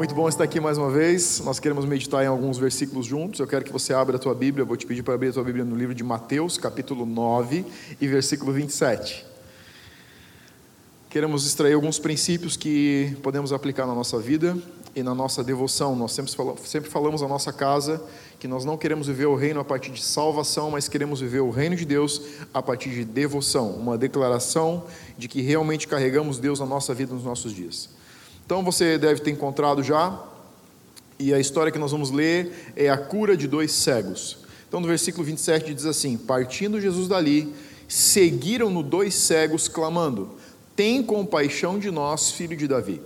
Muito bom estar aqui mais uma vez. Nós queremos meditar em alguns versículos juntos. Eu quero que você abra a tua Bíblia. Eu vou te pedir para abrir a tua Bíblia no livro de Mateus, capítulo 9 e versículo 27. Queremos extrair alguns princípios que podemos aplicar na nossa vida e na nossa devoção. Nós sempre falamos, sempre falamos na nossa casa que nós não queremos viver o reino a partir de salvação, mas queremos viver o reino de Deus a partir de devoção, uma declaração de que realmente carregamos Deus na nossa vida nos nossos dias. Então você deve ter encontrado já, e a história que nós vamos ler é a cura de dois cegos. Então no versículo 27 diz assim: Partindo Jesus dali, seguiram-no dois cegos, clamando: Tem compaixão de nós, filho de Davi.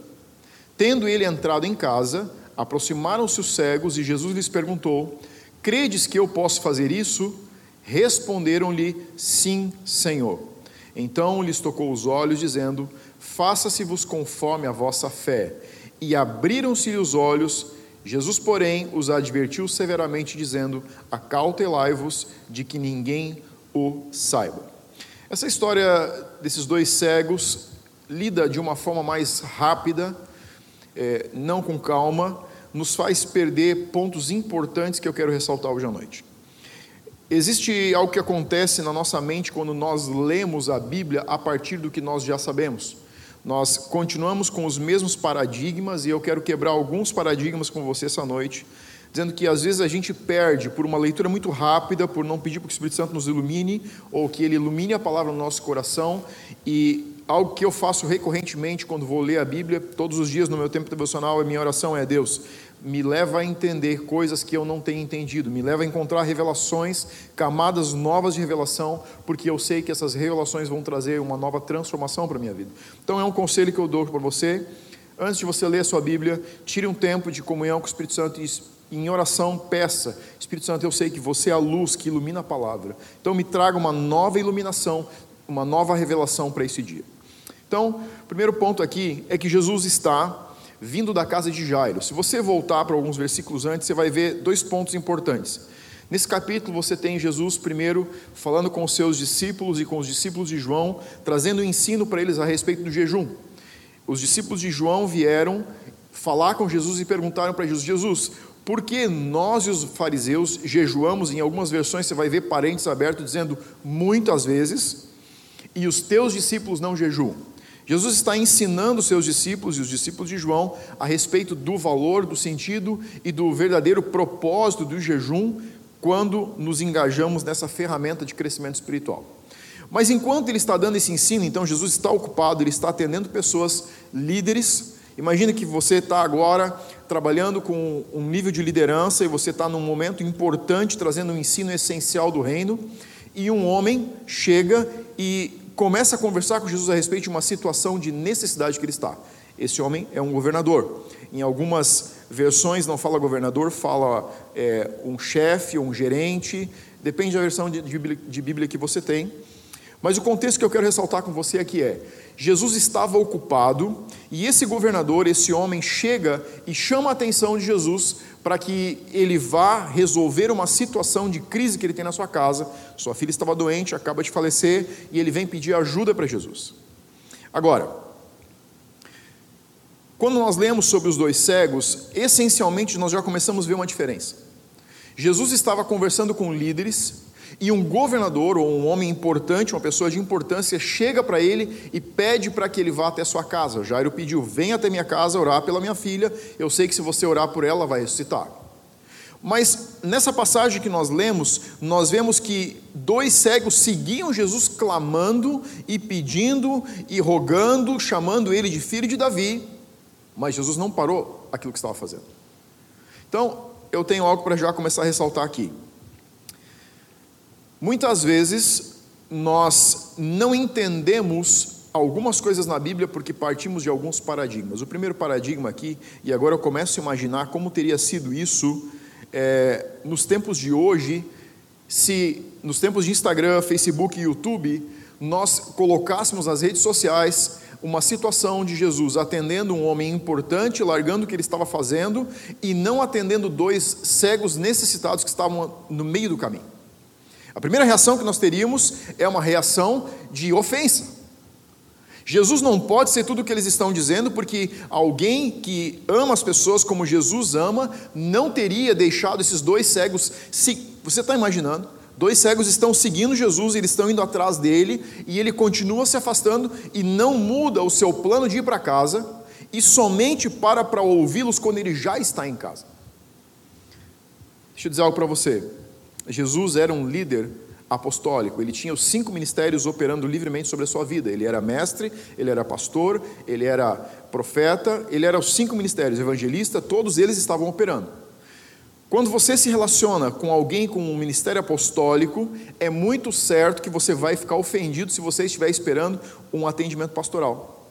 Tendo ele entrado em casa, aproximaram-se os cegos e Jesus lhes perguntou: Credes que eu posso fazer isso? Responderam-lhe: Sim, Senhor. Então lhes tocou os olhos, dizendo: faça-se-vos conforme a vossa fé. E abriram-se os olhos, Jesus, porém, os advertiu severamente, dizendo: Acautelai-vos de que ninguém o saiba. Essa história desses dois cegos lida de uma forma mais rápida, é, não com calma, nos faz perder pontos importantes que eu quero ressaltar hoje à noite. Existe algo que acontece na nossa mente quando nós lemos a Bíblia a partir do que nós já sabemos. Nós continuamos com os mesmos paradigmas e eu quero quebrar alguns paradigmas com você essa noite, dizendo que às vezes a gente perde por uma leitura muito rápida, por não pedir para que o Espírito Santo nos ilumine, ou que ele ilumine a palavra no nosso coração, e algo que eu faço recorrentemente quando vou ler a Bíblia, todos os dias no meu tempo devocional, a minha oração é: Deus, me leva a entender coisas que eu não tenho entendido, me leva a encontrar revelações, camadas novas de revelação, porque eu sei que essas revelações vão trazer uma nova transformação para a minha vida. Então é um conselho que eu dou para você. Antes de você ler a sua Bíblia, tire um tempo de comunhão com o Espírito Santo e em oração peça, Espírito Santo, eu sei que você é a luz que ilumina a palavra. Então me traga uma nova iluminação, uma nova revelação para esse dia. Então, o primeiro ponto aqui é que Jesus está vindo da casa de Jairo. Se você voltar para alguns versículos antes, você vai ver dois pontos importantes. Nesse capítulo você tem Jesus primeiro falando com os seus discípulos e com os discípulos de João, trazendo ensino para eles a respeito do jejum. Os discípulos de João vieram falar com Jesus e perguntaram para Jesus: Jesus, por que nós e os fariseus jejuamos? Em algumas versões você vai ver parentes abertos dizendo muitas vezes, e os teus discípulos não jejuam. Jesus está ensinando seus discípulos e os discípulos de João a respeito do valor, do sentido e do verdadeiro propósito do jejum quando nos engajamos nessa ferramenta de crescimento espiritual. Mas enquanto ele está dando esse ensino, então Jesus está ocupado, ele está atendendo pessoas líderes. Imagina que você está agora trabalhando com um nível de liderança e você está num momento importante trazendo um ensino essencial do reino, e um homem chega e começa a conversar com Jesus a respeito de uma situação de necessidade que ele está. Esse homem é um governador. Em algumas versões não fala governador, fala é, um chefe um gerente, depende da versão de, de, de Bíblia que você tem. Mas o contexto que eu quero ressaltar com você aqui é: Jesus estava ocupado e esse governador, esse homem, chega e chama a atenção de Jesus para que ele vá resolver uma situação de crise que ele tem na sua casa. Sua filha estava doente, acaba de falecer e ele vem pedir ajuda para Jesus. Agora, quando nós lemos sobre os dois cegos, essencialmente nós já começamos a ver uma diferença. Jesus estava conversando com líderes e um governador ou um homem importante, uma pessoa de importância, chega para ele e pede para que ele vá até sua casa. Jairo pediu: Venha até minha casa orar pela minha filha. Eu sei que se você orar por ela, vai ressuscitar. Mas nessa passagem que nós lemos, nós vemos que dois cegos seguiam Jesus clamando e pedindo e rogando, chamando ele de filho de Davi, mas Jesus não parou aquilo que estava fazendo. Então, eu tenho algo para já começar a ressaltar aqui. Muitas vezes nós não entendemos algumas coisas na Bíblia porque partimos de alguns paradigmas. O primeiro paradigma aqui, e agora eu começo a imaginar como teria sido isso é, nos tempos de hoje, se nos tempos de Instagram, Facebook e YouTube, nós colocássemos nas redes sociais uma situação de Jesus atendendo um homem importante, largando o que ele estava fazendo e não atendendo dois cegos necessitados que estavam no meio do caminho. A primeira reação que nós teríamos é uma reação de ofensa. Jesus não pode ser tudo o que eles estão dizendo, porque alguém que ama as pessoas como Jesus ama, não teria deixado esses dois cegos. Se, você está imaginando? Dois cegos estão seguindo Jesus, eles estão indo atrás dele, e ele continua se afastando e não muda o seu plano de ir para casa, e somente para para ouvi-los quando ele já está em casa. Deixa eu dizer algo para você. Jesus era um líder apostólico, ele tinha os cinco ministérios operando livremente sobre a sua vida. Ele era mestre, ele era pastor, ele era profeta, ele era os cinco ministérios, evangelista, todos eles estavam operando. Quando você se relaciona com alguém com um ministério apostólico, é muito certo que você vai ficar ofendido se você estiver esperando um atendimento pastoral.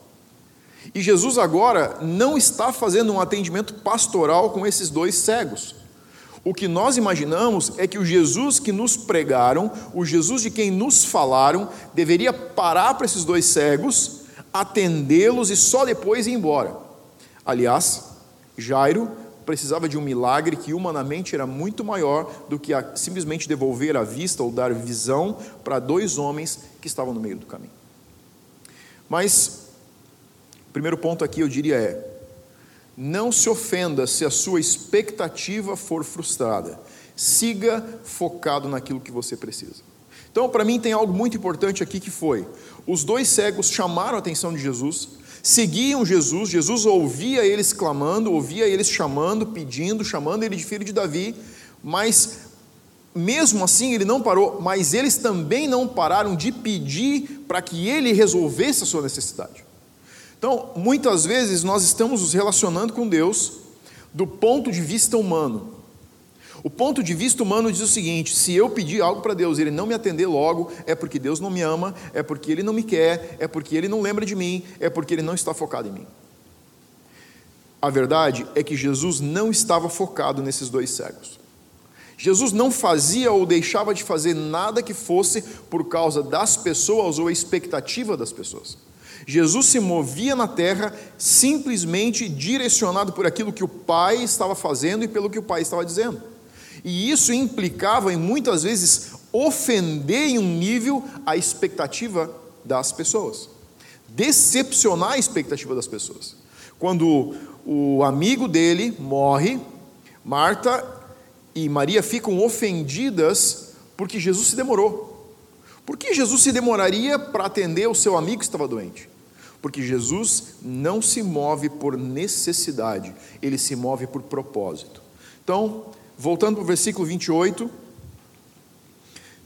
E Jesus agora não está fazendo um atendimento pastoral com esses dois cegos. O que nós imaginamos é que o Jesus que nos pregaram, o Jesus de quem nos falaram, deveria parar para esses dois cegos, atendê-los e só depois ir embora. Aliás, Jairo precisava de um milagre que humanamente era muito maior do que a, simplesmente devolver a vista ou dar visão para dois homens que estavam no meio do caminho. Mas, o primeiro ponto aqui eu diria é: não se ofenda se a sua expectativa for frustrada. Siga focado naquilo que você precisa. Então, para mim, tem algo muito importante aqui que foi: os dois cegos chamaram a atenção de Jesus, seguiam Jesus, Jesus ouvia eles clamando, ouvia eles chamando, pedindo, chamando ele de filho de Davi, mas mesmo assim ele não parou, mas eles também não pararam de pedir para que ele resolvesse a sua necessidade. Então, muitas vezes nós estamos nos relacionando com Deus do ponto de vista humano. O ponto de vista humano diz o seguinte: se eu pedir algo para Deus e Ele não me atender logo, é porque Deus não me ama, é porque Ele não me quer, é porque Ele não lembra de mim, é porque Ele não está focado em mim. A verdade é que Jesus não estava focado nesses dois cegos. Jesus não fazia ou deixava de fazer nada que fosse por causa das pessoas ou a expectativa das pessoas. Jesus se movia na terra simplesmente direcionado por aquilo que o Pai estava fazendo e pelo que o Pai estava dizendo. E isso implicava em muitas vezes ofender em um nível a expectativa das pessoas, decepcionar a expectativa das pessoas. Quando o amigo dele morre, Marta e Maria ficam ofendidas porque Jesus se demorou. Por que Jesus se demoraria para atender o seu amigo que estava doente? Porque Jesus não se move por necessidade, ele se move por propósito. Então, voltando para o versículo 28,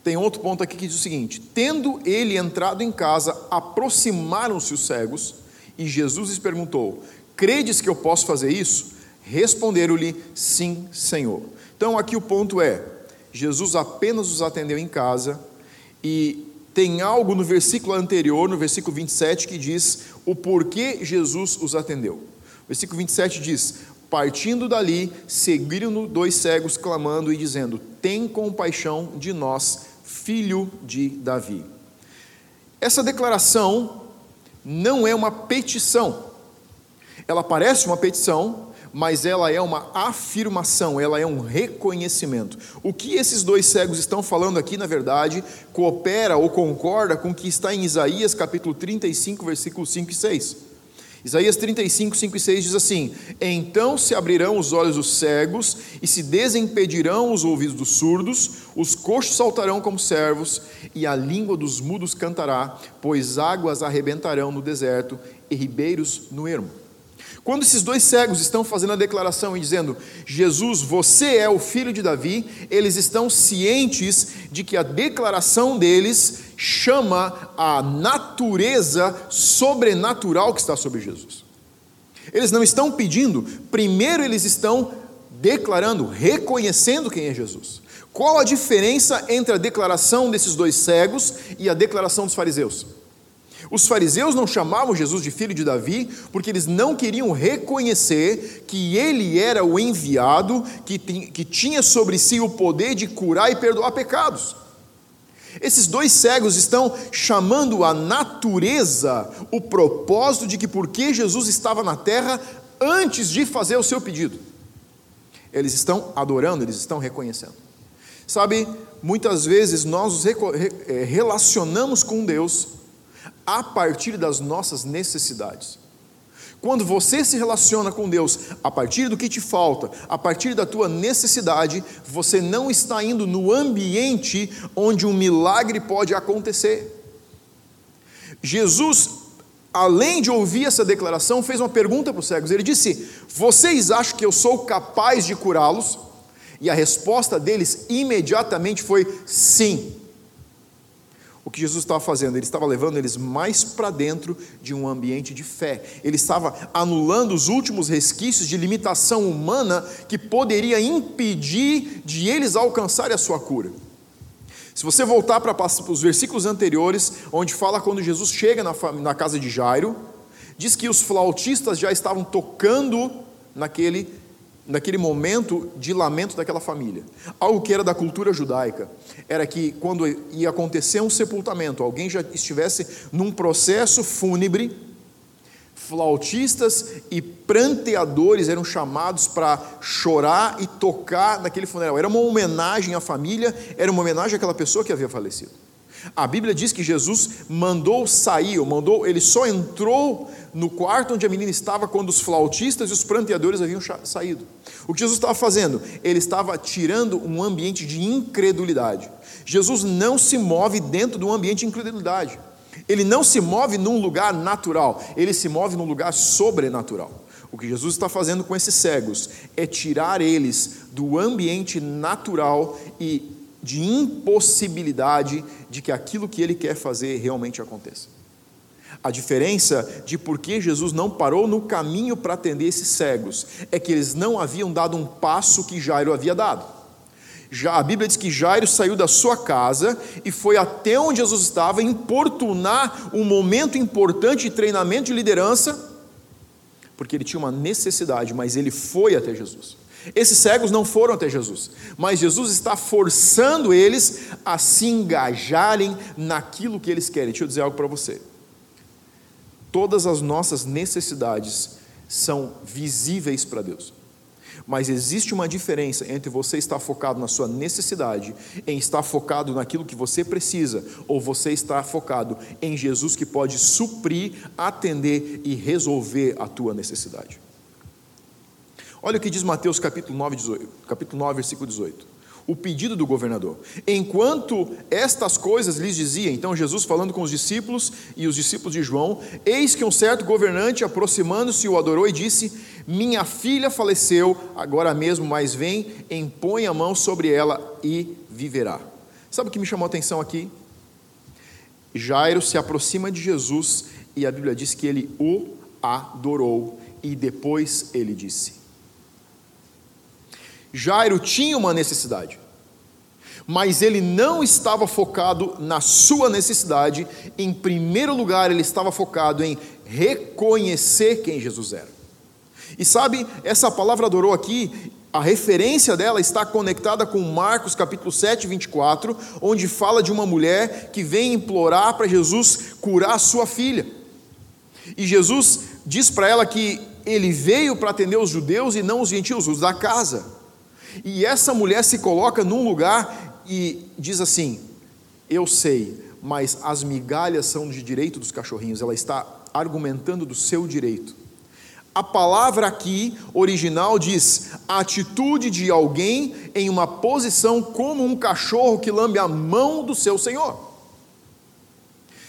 tem outro ponto aqui que diz o seguinte: Tendo ele entrado em casa, aproximaram-se os cegos, e Jesus lhes perguntou: Credes que eu posso fazer isso? Responderam-lhe: Sim, Senhor. Então aqui o ponto é: Jesus apenas os atendeu em casa e tem algo no versículo anterior, no versículo 27, que diz o porquê Jesus os atendeu. O versículo 27 diz: Partindo dali, seguiram-no dois cegos, clamando e dizendo: Tem compaixão de nós, filho de Davi. Essa declaração não é uma petição, ela parece uma petição, mas ela é uma afirmação, ela é um reconhecimento. O que esses dois cegos estão falando aqui, na verdade, coopera ou concorda com o que está em Isaías capítulo 35, versículos 5 e 6. Isaías 35, 5 e 6 diz assim: Então se abrirão os olhos dos cegos, e se desempedirão os ouvidos dos surdos, os coxos saltarão como servos, e a língua dos mudos cantará, pois águas arrebentarão no deserto e ribeiros no ermo. Quando esses dois cegos estão fazendo a declaração e dizendo: Jesus, você é o filho de Davi, eles estão cientes de que a declaração deles chama a natureza sobrenatural que está sobre Jesus. Eles não estão pedindo, primeiro eles estão declarando, reconhecendo quem é Jesus. Qual a diferença entre a declaração desses dois cegos e a declaração dos fariseus? Os fariseus não chamavam Jesus de filho de Davi porque eles não queriam reconhecer que ele era o enviado que, que tinha sobre si o poder de curar e perdoar pecados. Esses dois cegos estão chamando a natureza o propósito de que porque Jesus estava na terra antes de fazer o seu pedido. Eles estão adorando, eles estão reconhecendo. Sabe, muitas vezes nós nos eh, relacionamos com Deus a partir das nossas necessidades. Quando você se relaciona com Deus a partir do que te falta, a partir da tua necessidade, você não está indo no ambiente onde um milagre pode acontecer. Jesus, além de ouvir essa declaração, fez uma pergunta para os cegos. Ele disse: Vocês acham que eu sou capaz de curá-los? E a resposta deles imediatamente foi sim. O que Jesus estava fazendo? Ele estava levando eles mais para dentro de um ambiente de fé. Ele estava anulando os últimos resquícios de limitação humana que poderia impedir de eles alcançarem a sua cura. Se você voltar para os versículos anteriores, onde fala quando Jesus chega na, na casa de Jairo, diz que os flautistas já estavam tocando naquele naquele momento de lamento daquela família. Algo que era da cultura judaica era que quando ia acontecer um sepultamento, alguém já estivesse num processo fúnebre, flautistas e pranteadores eram chamados para chorar e tocar naquele funeral. Era uma homenagem à família, era uma homenagem àquela pessoa que havia falecido. A Bíblia diz que Jesus mandou sair, ou mandou, ele só entrou no quarto onde a menina estava quando os flautistas e os pranteadores haviam saído. O que Jesus estava fazendo? Ele estava tirando um ambiente de incredulidade. Jesus não se move dentro de um ambiente de incredulidade. Ele não se move num lugar natural, ele se move num lugar sobrenatural. O que Jesus está fazendo com esses cegos é tirar eles do ambiente natural e de impossibilidade de que aquilo que ele quer fazer realmente aconteça. A diferença de por que Jesus não parou no caminho para atender esses cegos é que eles não haviam dado um passo que Jairo havia dado. Já a Bíblia diz que Jairo saiu da sua casa e foi até onde Jesus estava importunar um momento importante de treinamento de liderança, porque ele tinha uma necessidade, mas ele foi até Jesus. Esses cegos não foram até Jesus, mas Jesus está forçando eles a se engajarem naquilo que eles querem. Deixa eu dizer algo para você. Todas as nossas necessidades são visíveis para Deus. Mas existe uma diferença entre você estar focado na sua necessidade, em estar focado naquilo que você precisa, ou você estar focado em Jesus que pode suprir, atender e resolver a tua necessidade. Olha o que diz Mateus capítulo 9, 18, capítulo 9 versículo 18 o pedido do governador. Enquanto estas coisas lhes dizia, então Jesus falando com os discípulos e os discípulos de João, eis que um certo governante aproximando-se o adorou e disse: Minha filha faleceu agora mesmo, mas vem, impõe a mão sobre ela e viverá. Sabe o que me chamou a atenção aqui? Jairo se aproxima de Jesus e a Bíblia diz que ele o adorou e depois ele disse: Jairo tinha uma necessidade, mas ele não estava focado na sua necessidade, em primeiro lugar, ele estava focado em reconhecer quem Jesus era. E sabe, essa palavra adorou aqui, a referência dela está conectada com Marcos capítulo 7, 24, onde fala de uma mulher que vem implorar para Jesus curar sua filha. E Jesus diz para ela que ele veio para atender os judeus e não os gentios, os da casa. E essa mulher se coloca num lugar e diz assim: Eu sei, mas as migalhas são de direito dos cachorrinhos. Ela está argumentando do seu direito. A palavra aqui, original, diz a atitude de alguém em uma posição como um cachorro que lambe a mão do seu senhor.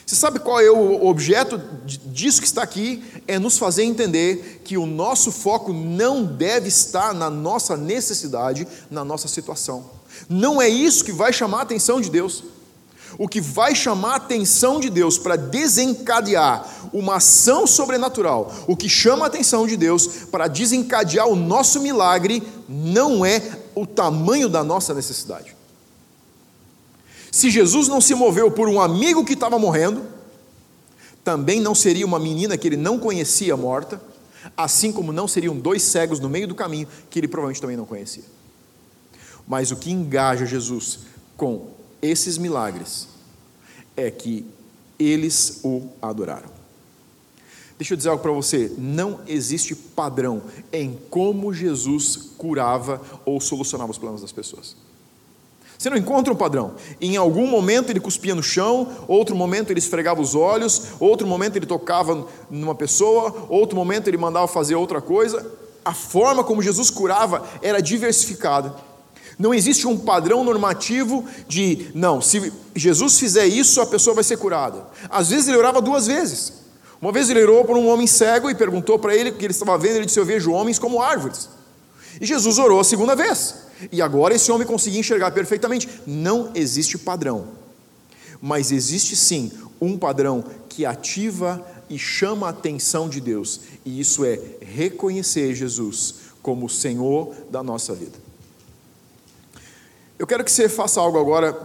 Você sabe qual é o objeto disso que está aqui? É nos fazer entender que o nosso foco não deve estar na nossa necessidade, na nossa situação. Não é isso que vai chamar a atenção de Deus. O que vai chamar a atenção de Deus para desencadear uma ação sobrenatural, o que chama a atenção de Deus para desencadear o nosso milagre, não é o tamanho da nossa necessidade. Se Jesus não se moveu por um amigo que estava morrendo, também não seria uma menina que ele não conhecia morta, assim como não seriam dois cegos no meio do caminho que ele provavelmente também não conhecia. Mas o que engaja Jesus com esses milagres é que eles o adoraram. Deixa eu dizer algo para você: não existe padrão em como Jesus curava ou solucionava os problemas das pessoas. Você não encontra um padrão. Em algum momento ele cuspia no chão, outro momento ele esfregava os olhos, outro momento ele tocava numa pessoa, outro momento ele mandava fazer outra coisa. A forma como Jesus curava era diversificada. Não existe um padrão normativo de, não, se Jesus fizer isso, a pessoa vai ser curada. Às vezes ele orava duas vezes. Uma vez ele orou por um homem cego e perguntou para ele o que ele estava vendo. Ele disse: Eu vejo homens como árvores. E Jesus orou a segunda vez. E agora esse homem conseguia enxergar perfeitamente. Não existe padrão, mas existe sim um padrão que ativa e chama a atenção de Deus, e isso é reconhecer Jesus como o Senhor da nossa vida. Eu quero que você faça algo agora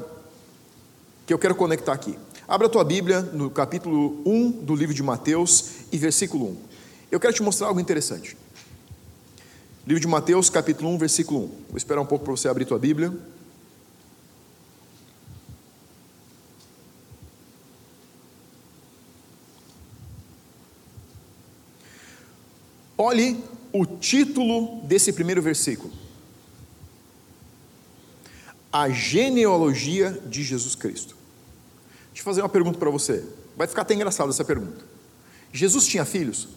que eu quero conectar aqui. Abra a tua Bíblia no capítulo 1 do livro de Mateus e versículo 1. Eu quero te mostrar algo interessante. Livro de Mateus, capítulo 1, versículo 1. Vou esperar um pouco para você abrir tua Bíblia. Olhe o título desse primeiro versículo: A genealogia de Jesus Cristo. Deixa eu fazer uma pergunta para você. Vai ficar até engraçado essa pergunta. Jesus tinha filhos?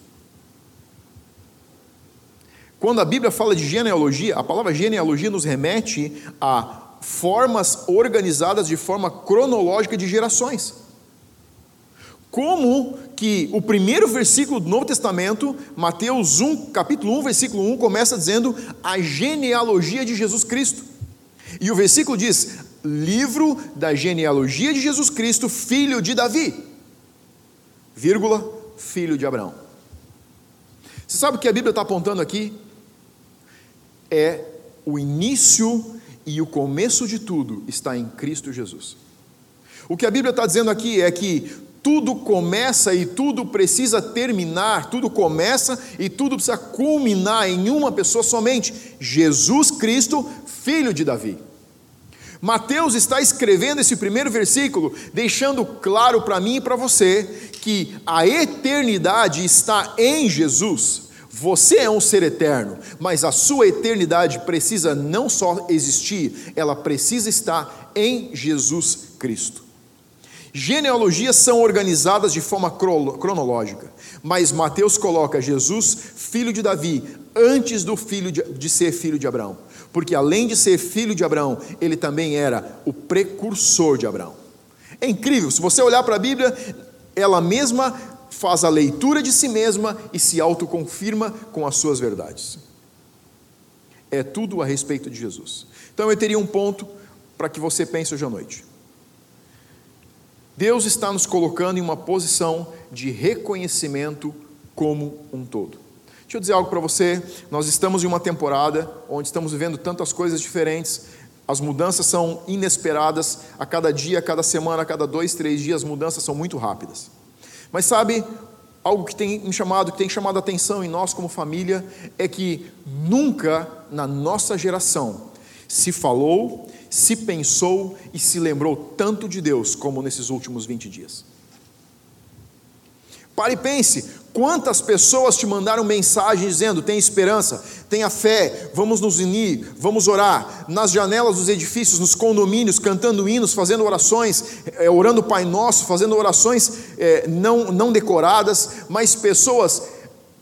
Quando a Bíblia fala de genealogia, a palavra genealogia nos remete a formas organizadas de forma cronológica de gerações. Como que o primeiro versículo do Novo Testamento, Mateus 1, capítulo 1, versículo 1, começa dizendo a genealogia de Jesus Cristo. E o versículo diz: livro da genealogia de Jesus Cristo, filho de Davi, vírgula, filho de Abraão. Você sabe o que a Bíblia está apontando aqui? É o início e o começo de tudo está em Cristo Jesus. O que a Bíblia está dizendo aqui é que tudo começa e tudo precisa terminar, tudo começa e tudo precisa culminar em uma pessoa somente: Jesus Cristo, filho de Davi. Mateus está escrevendo esse primeiro versículo, deixando claro para mim e para você que a eternidade está em Jesus. Você é um ser eterno, mas a sua eternidade precisa não só existir, ela precisa estar em Jesus Cristo. Genealogias são organizadas de forma cronológica, mas Mateus coloca Jesus, filho de Davi, antes do filho de, de ser filho de Abraão, porque além de ser filho de Abraão, ele também era o precursor de Abraão. É incrível, se você olhar para a Bíblia, ela mesma faz a leitura de si mesma e se autoconfirma com as suas verdades. É tudo a respeito de Jesus. Então eu teria um ponto para que você pense hoje à noite. Deus está nos colocando em uma posição de reconhecimento como um todo. Deixa eu dizer algo para você. Nós estamos em uma temporada onde estamos vivendo tantas coisas diferentes. As mudanças são inesperadas. A cada dia, a cada semana, a cada dois, três dias, as mudanças são muito rápidas. Mas sabe, algo que tem me chamado, que tem chamado a atenção em nós como família, é que nunca na nossa geração se falou, se pensou e se lembrou tanto de Deus como nesses últimos 20 dias. Pare e pense, quantas pessoas te mandaram mensagem dizendo: tem esperança, tenha fé, vamos nos unir, vamos orar, nas janelas dos edifícios, nos condomínios, cantando hinos, fazendo orações, é, orando Pai Nosso, fazendo orações é, não, não decoradas, mas pessoas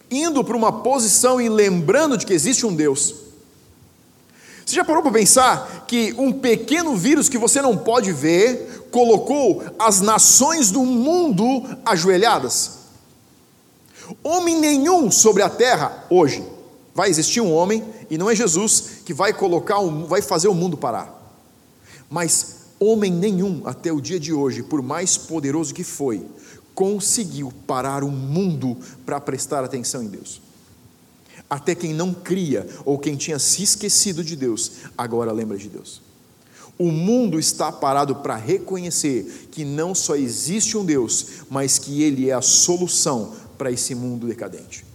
indo para uma posição e lembrando de que existe um Deus. Você já parou para pensar que um pequeno vírus que você não pode ver colocou as nações do mundo ajoelhadas? Homem nenhum sobre a terra hoje vai existir um homem e não é Jesus que vai colocar, vai fazer o mundo parar. Mas homem nenhum até o dia de hoje, por mais poderoso que foi, conseguiu parar o mundo para prestar atenção em Deus. Até quem não cria ou quem tinha se esquecido de Deus, agora lembra de Deus. O mundo está parado para reconhecer que não só existe um Deus, mas que Ele é a solução para esse mundo decadente.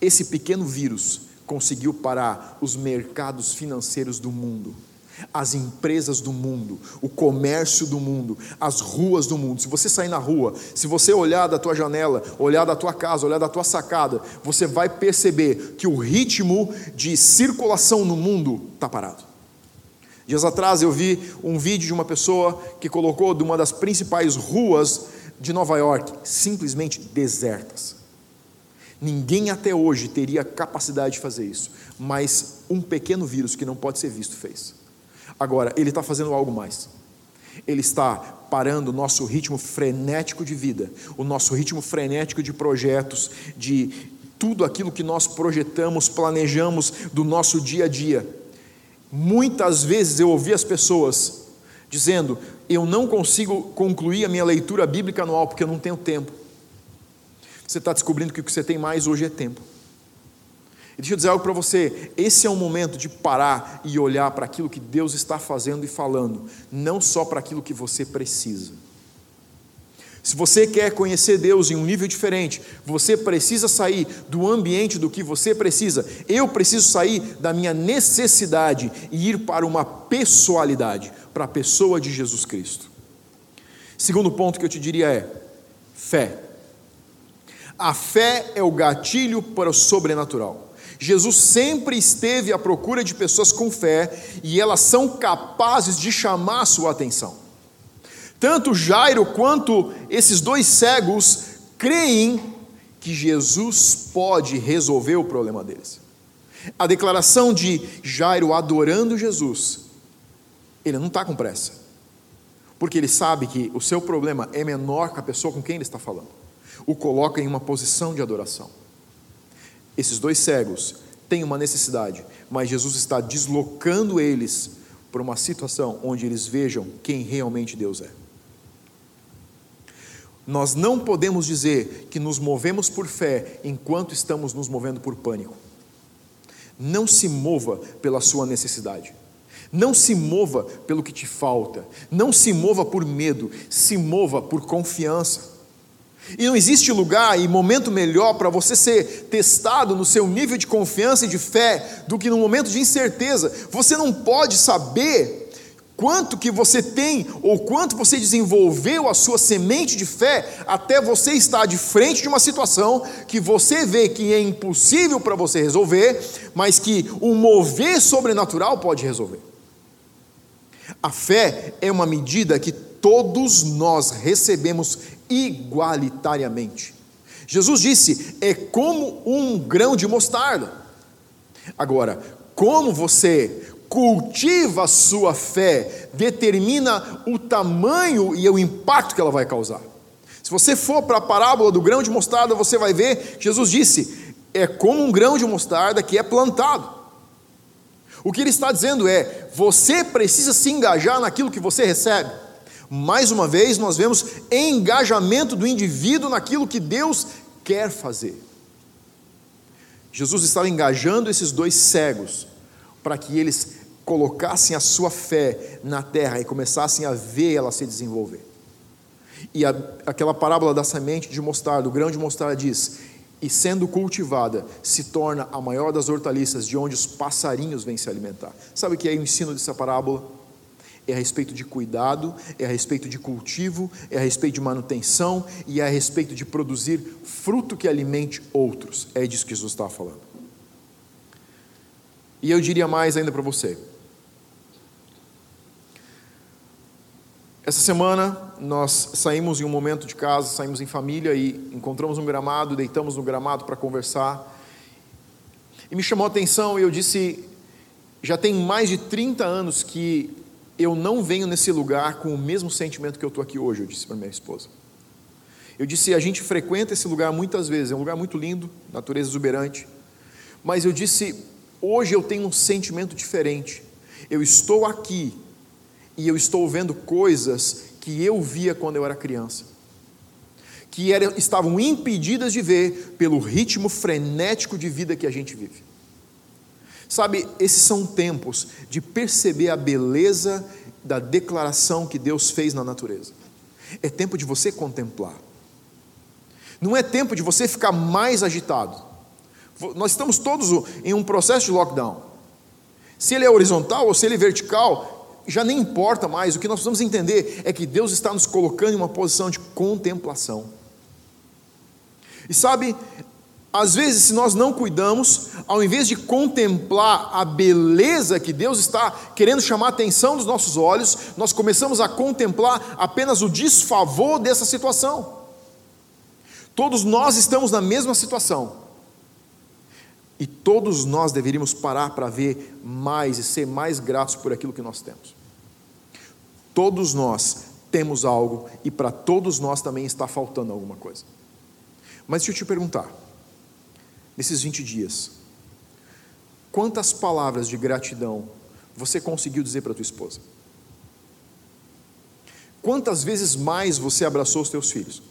Esse pequeno vírus conseguiu parar os mercados financeiros do mundo, as empresas do mundo, o comércio do mundo, as ruas do mundo. Se você sair na rua, se você olhar da tua janela, olhar da tua casa, olhar da tua sacada, você vai perceber que o ritmo de circulação no mundo está parado. Dias atrás eu vi um vídeo de uma pessoa que colocou de uma das principais ruas de Nova York, simplesmente desertas. Ninguém até hoje teria capacidade de fazer isso, mas um pequeno vírus que não pode ser visto fez. Agora, ele está fazendo algo mais. Ele está parando o nosso ritmo frenético de vida, o nosso ritmo frenético de projetos, de tudo aquilo que nós projetamos, planejamos do nosso dia a dia. Muitas vezes eu ouvi as pessoas dizendo: Eu não consigo concluir a minha leitura bíblica anual porque eu não tenho tempo. Você está descobrindo que o que você tem mais hoje é tempo. E deixa eu dizer algo para você: esse é um momento de parar e olhar para aquilo que Deus está fazendo e falando, não só para aquilo que você precisa. Se você quer conhecer Deus em um nível diferente, você precisa sair do ambiente do que você precisa. Eu preciso sair da minha necessidade e ir para uma pessoalidade, para a pessoa de Jesus Cristo. Segundo ponto que eu te diria é fé. A fé é o gatilho para o sobrenatural. Jesus sempre esteve à procura de pessoas com fé e elas são capazes de chamar a sua atenção. Tanto Jairo quanto esses dois cegos creem que Jesus pode resolver o problema deles. A declaração de Jairo adorando Jesus, ele não está com pressa, porque ele sabe que o seu problema é menor que a pessoa com quem ele está falando o coloca em uma posição de adoração. Esses dois cegos têm uma necessidade, mas Jesus está deslocando eles para uma situação onde eles vejam quem realmente Deus é. Nós não podemos dizer que nos movemos por fé enquanto estamos nos movendo por pânico. Não se mova pela sua necessidade. Não se mova pelo que te falta. Não se mova por medo. Se mova por confiança. E não existe lugar e momento melhor para você ser testado no seu nível de confiança e de fé do que no momento de incerteza. Você não pode saber quanto que você tem ou quanto você desenvolveu a sua semente de fé até você estar de frente de uma situação que você vê que é impossível para você resolver, mas que o mover sobrenatural pode resolver. A fé é uma medida que todos nós recebemos igualitariamente. Jesus disse: é como um grão de mostarda. Agora, como você cultiva a sua fé, determina o tamanho e o impacto que ela vai causar. Se você for para a parábola do grão de mostarda, você vai ver, Jesus disse: é como um grão de mostarda que é plantado. O que ele está dizendo é: você precisa se engajar naquilo que você recebe. Mais uma vez, nós vemos engajamento do indivíduo naquilo que Deus quer fazer. Jesus estava engajando esses dois cegos para que eles colocassem a sua fé na terra e começassem a ver ela se desenvolver. E a, aquela parábola da semente de mostarda, do grão de mostarda diz: e sendo cultivada, se torna a maior das hortaliças, de onde os passarinhos vêm se alimentar. Sabe o que é o ensino dessa parábola? é a respeito de cuidado, é a respeito de cultivo, é a respeito de manutenção e é a respeito de produzir fruto que alimente outros. É disso que Jesus está falando. E eu diria mais ainda para você. Essa semana nós saímos em um momento de casa, saímos em família e encontramos um gramado, deitamos no gramado para conversar. E me chamou a atenção e eu disse: já tem mais de 30 anos que eu não venho nesse lugar com o mesmo sentimento que eu estou aqui hoje, eu disse para minha esposa. Eu disse, a gente frequenta esse lugar muitas vezes, é um lugar muito lindo, natureza exuberante, mas eu disse, hoje eu tenho um sentimento diferente. Eu estou aqui e eu estou vendo coisas que eu via quando eu era criança, que estavam impedidas de ver pelo ritmo frenético de vida que a gente vive. Sabe, esses são tempos de perceber a beleza da declaração que Deus fez na natureza. É tempo de você contemplar. Não é tempo de você ficar mais agitado. Nós estamos todos em um processo de lockdown. Se ele é horizontal ou se ele é vertical, já nem importa mais. O que nós precisamos entender é que Deus está nos colocando em uma posição de contemplação. E sabe, Às vezes, se nós não cuidamos, ao invés de contemplar a beleza que Deus está querendo chamar a atenção dos nossos olhos, nós começamos a contemplar apenas o desfavor dessa situação. Todos nós estamos na mesma situação. E todos nós deveríamos parar para ver mais e ser mais gratos por aquilo que nós temos. Todos nós temos algo e para todos nós também está faltando alguma coisa. Mas deixa eu te perguntar nesses 20 dias? Quantas palavras de gratidão você conseguiu dizer para tua esposa? Quantas vezes mais você abraçou os teus filhos?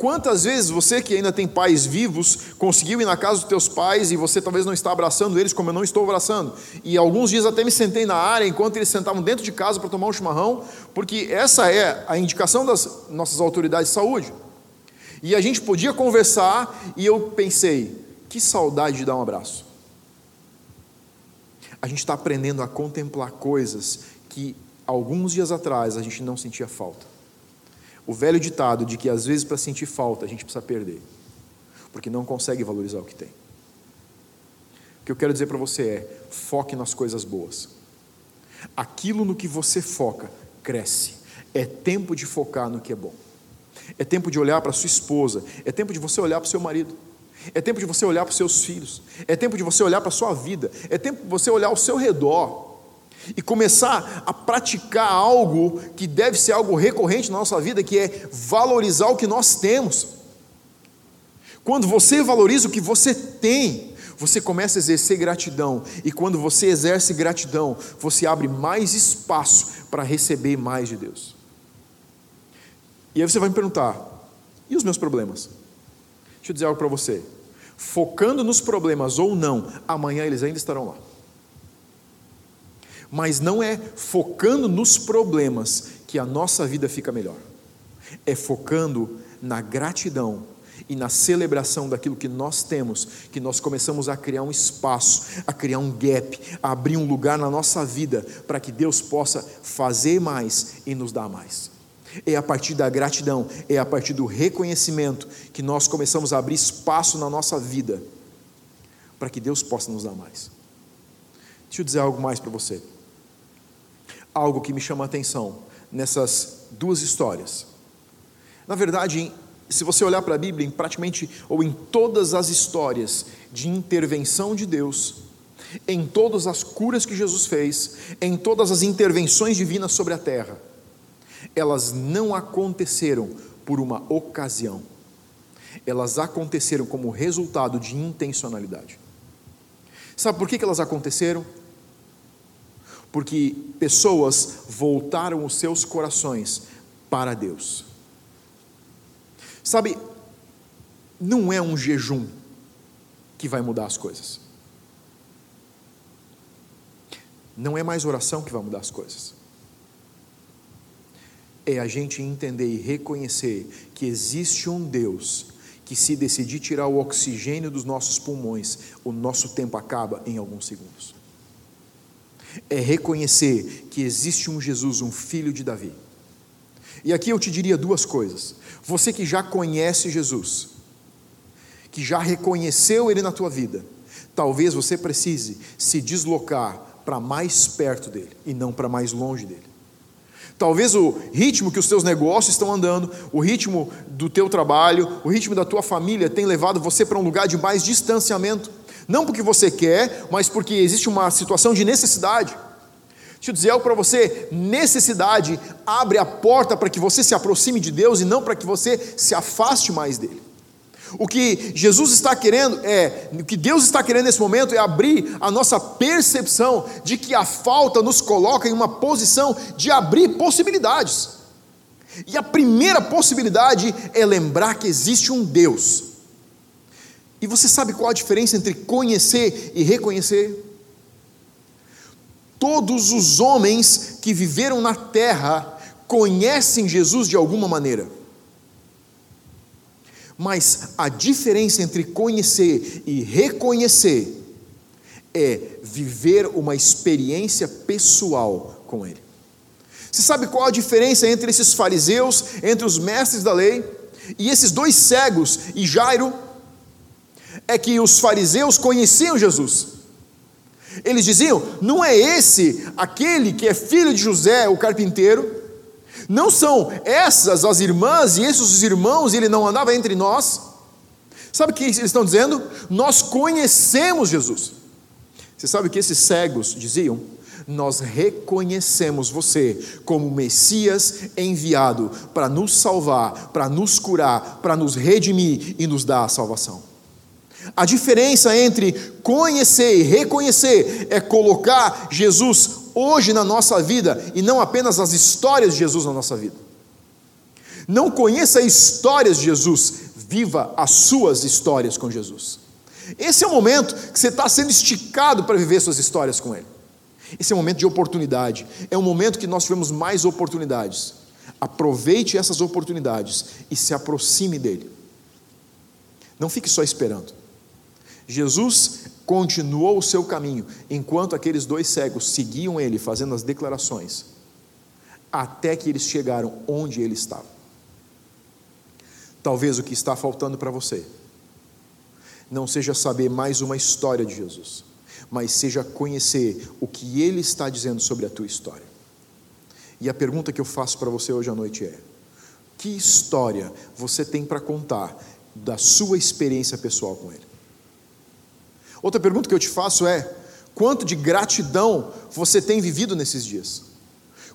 Quantas vezes você que ainda tem pais vivos conseguiu ir na casa dos teus pais e você talvez não está abraçando eles como eu não estou abraçando? E alguns dias até me sentei na área enquanto eles sentavam dentro de casa para tomar um chimarrão, porque essa é a indicação das nossas autoridades de saúde. E a gente podia conversar e eu pensei, que saudade de dar um abraço. A gente está aprendendo a contemplar coisas que alguns dias atrás a gente não sentia falta. O velho ditado de que às vezes para sentir falta a gente precisa perder, porque não consegue valorizar o que tem. O que eu quero dizer para você é: foque nas coisas boas. Aquilo no que você foca cresce. É tempo de focar no que é bom. É tempo de olhar para sua esposa, é tempo de você olhar para o seu marido. É tempo de você olhar para os seus filhos, é tempo de você olhar para a sua vida, é tempo de você olhar ao seu redor e começar a praticar algo que deve ser algo recorrente na nossa vida, que é valorizar o que nós temos. Quando você valoriza o que você tem, você começa a exercer gratidão, e quando você exerce gratidão, você abre mais espaço para receber mais de Deus. E aí você vai me perguntar: e os meus problemas? Deixa eu dizer algo para você. Focando nos problemas ou não, amanhã eles ainda estarão lá. Mas não é focando nos problemas que a nossa vida fica melhor. É focando na gratidão e na celebração daquilo que nós temos, que nós começamos a criar um espaço, a criar um gap, a abrir um lugar na nossa vida para que Deus possa fazer mais e nos dar mais. É a partir da gratidão, é a partir do reconhecimento que nós começamos a abrir espaço na nossa vida para que Deus possa nos dar mais. Deixa eu dizer algo mais para você. Algo que me chama a atenção nessas duas histórias. Na verdade, se você olhar para a Bíblia, em praticamente ou em todas as histórias de intervenção de Deus, em todas as curas que Jesus fez, em todas as intervenções divinas sobre a terra, elas não aconteceram por uma ocasião, elas aconteceram como resultado de intencionalidade. Sabe por que elas aconteceram? Porque pessoas voltaram os seus corações para Deus. Sabe, não é um jejum que vai mudar as coisas. Não é mais oração que vai mudar as coisas é a gente entender e reconhecer que existe um Deus que, se decidir tirar o oxigênio dos nossos pulmões, o nosso tempo acaba em alguns segundos. É reconhecer que existe um Jesus, um filho de Davi. E aqui eu te diria duas coisas. Você que já conhece Jesus, que já reconheceu Ele na tua vida, talvez você precise se deslocar para mais perto dele e não para mais longe dele. Talvez o ritmo que os teus negócios estão andando, o ritmo do teu trabalho, o ritmo da tua família tem levado você para um lugar de mais distanciamento. Não porque você quer, mas porque existe uma situação de necessidade. Deixa eu dizer algo para você: necessidade abre a porta para que você se aproxime de Deus e não para que você se afaste mais dele. O que Jesus está querendo é, o que Deus está querendo nesse momento é abrir a nossa percepção de que a falta nos coloca em uma posição de abrir possibilidades. E a primeira possibilidade é lembrar que existe um Deus. E você sabe qual a diferença entre conhecer e reconhecer? Todos os homens que viveram na terra conhecem Jesus de alguma maneira. Mas a diferença entre conhecer e reconhecer é viver uma experiência pessoal com Ele. Você sabe qual a diferença entre esses fariseus, entre os mestres da lei, e esses dois cegos e Jairo? É que os fariseus conheciam Jesus. Eles diziam: não é esse aquele que é filho de José, o carpinteiro? Não são essas as irmãs e esses os irmãos, e ele não andava entre nós? Sabe o que eles estão dizendo? Nós conhecemos Jesus. Você sabe o que esses cegos diziam? Nós reconhecemos você como Messias enviado para nos salvar, para nos curar, para nos redimir e nos dar a salvação. A diferença entre conhecer e reconhecer é colocar Jesus hoje na nossa vida e não apenas as histórias de Jesus na nossa vida. Não conheça histórias de Jesus, viva as suas histórias com Jesus. Esse é o momento que você está sendo esticado para viver suas histórias com Ele. Esse é um momento de oportunidade, é um momento que nós tivemos mais oportunidades. Aproveite essas oportunidades e se aproxime dele. Não fique só esperando. Jesus continuou o seu caminho, enquanto aqueles dois cegos seguiam ele, fazendo as declarações, até que eles chegaram onde ele estava. Talvez o que está faltando para você não seja saber mais uma história de Jesus, mas seja conhecer o que ele está dizendo sobre a tua história. E a pergunta que eu faço para você hoje à noite é: que história você tem para contar da sua experiência pessoal com ele? Outra pergunta que eu te faço é: quanto de gratidão você tem vivido nesses dias?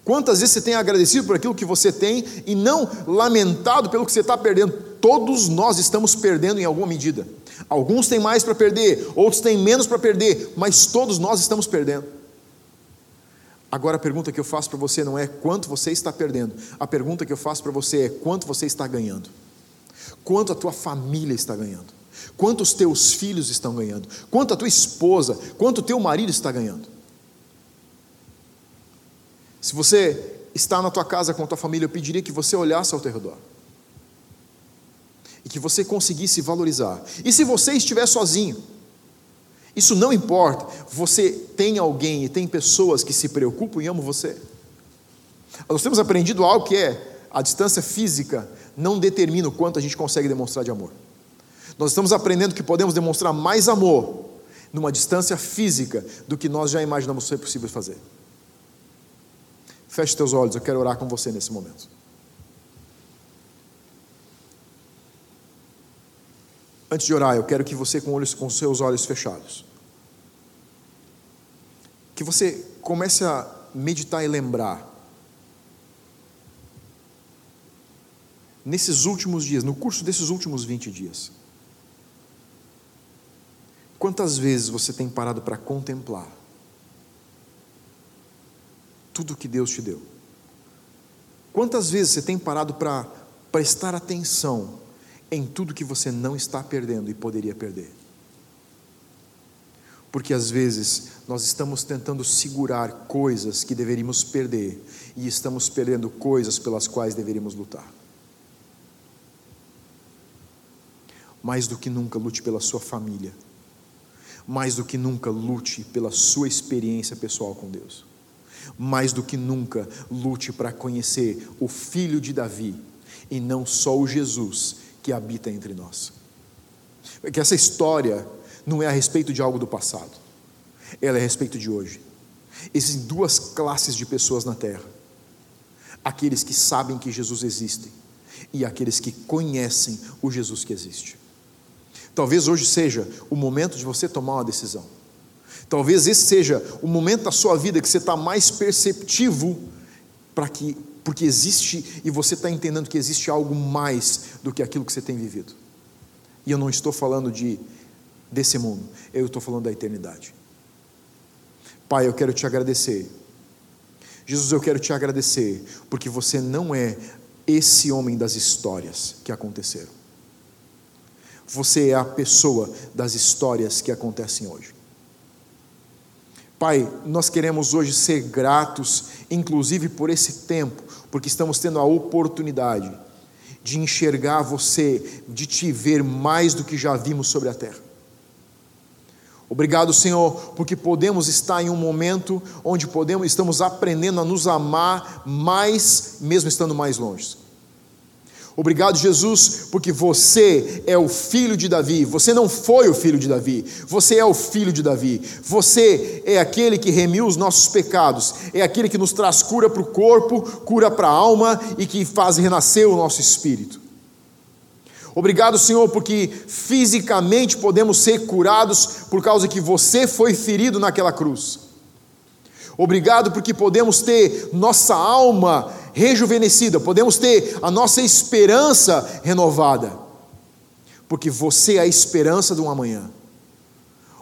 Quantas vezes você tem agradecido por aquilo que você tem e não lamentado pelo que você está perdendo? Todos nós estamos perdendo em alguma medida. Alguns têm mais para perder, outros têm menos para perder, mas todos nós estamos perdendo. Agora a pergunta que eu faço para você não é quanto você está perdendo, a pergunta que eu faço para você é quanto você está ganhando, quanto a tua família está ganhando. Quanto os teus filhos estão ganhando? Quanto a tua esposa? Quanto o teu marido está ganhando? Se você está na tua casa com a tua família, eu pediria que você olhasse ao teu redor. E que você conseguisse valorizar. E se você estiver sozinho, isso não importa. Você tem alguém e tem pessoas que se preocupam e amam você. Nós temos aprendido algo que é a distância física não determina o quanto a gente consegue demonstrar de amor. Nós estamos aprendendo que podemos demonstrar mais amor numa distância física do que nós já imaginamos ser possível fazer. Feche teus olhos, eu quero orar com você nesse momento. Antes de orar, eu quero que você com olhos com seus olhos fechados, que você comece a meditar e lembrar nesses últimos dias, no curso desses últimos 20 dias, Quantas vezes você tem parado para contemplar tudo que Deus te deu? Quantas vezes você tem parado para prestar atenção em tudo que você não está perdendo e poderia perder? Porque às vezes nós estamos tentando segurar coisas que deveríamos perder e estamos perdendo coisas pelas quais deveríamos lutar. Mais do que nunca, lute pela sua família mais do que nunca lute pela sua experiência pessoal com Deus. Mais do que nunca lute para conhecer o filho de Davi e não só o Jesus que habita entre nós. Que essa história não é a respeito de algo do passado, ela é a respeito de hoje. Existem duas classes de pessoas na terra: aqueles que sabem que Jesus existe e aqueles que conhecem o Jesus que existe. Talvez hoje seja o momento de você tomar uma decisão. Talvez esse seja o momento da sua vida que você está mais perceptivo para que, porque existe e você está entendendo que existe algo mais do que aquilo que você tem vivido. E eu não estou falando de desse mundo, eu estou falando da eternidade. Pai, eu quero te agradecer. Jesus, eu quero te agradecer, porque você não é esse homem das histórias que aconteceram. Você é a pessoa das histórias que acontecem hoje. Pai, nós queremos hoje ser gratos, inclusive por esse tempo, porque estamos tendo a oportunidade de enxergar você, de te ver mais do que já vimos sobre a terra. Obrigado, Senhor, porque podemos estar em um momento onde podemos, estamos aprendendo a nos amar mais, mesmo estando mais longe. Obrigado, Jesus, porque você é o filho de Davi. Você não foi o filho de Davi, você é o filho de Davi. Você é aquele que remiu os nossos pecados, é aquele que nos traz cura para o corpo, cura para a alma e que faz renascer o nosso espírito. Obrigado, Senhor, porque fisicamente podemos ser curados por causa que você foi ferido naquela cruz. Obrigado porque podemos ter nossa alma rejuvenescida, podemos ter a nossa esperança renovada, porque você é a esperança de um amanhã.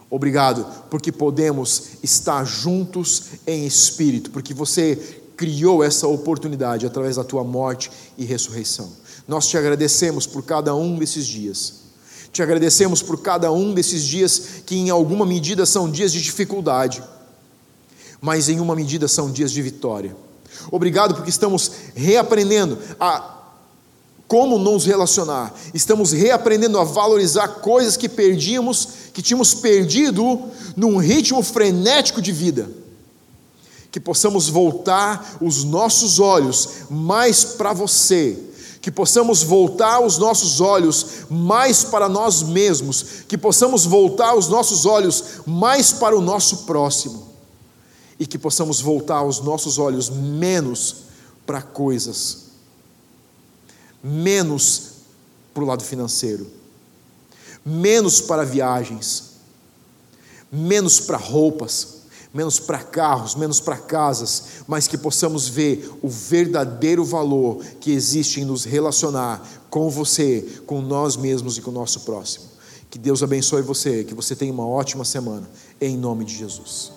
Obrigado, porque podemos estar juntos em espírito, porque você criou essa oportunidade através da tua morte e ressurreição. Nós te agradecemos por cada um desses dias. Te agradecemos por cada um desses dias que, em alguma medida, são dias de dificuldade, mas em uma medida são dias de vitória. Obrigado porque estamos reaprendendo a como nos relacionar. Estamos reaprendendo a valorizar coisas que perdíamos, que tínhamos perdido num ritmo frenético de vida. Que possamos voltar os nossos olhos mais para você, que possamos voltar os nossos olhos mais para nós mesmos, que possamos voltar os nossos olhos mais para o nosso próximo e que possamos voltar os nossos olhos menos para coisas, menos para o lado financeiro, menos para viagens, menos para roupas, menos para carros, menos para casas, mas que possamos ver o verdadeiro valor que existe em nos relacionar com você, com nós mesmos e com o nosso próximo. Que Deus abençoe você, que você tenha uma ótima semana, em nome de Jesus.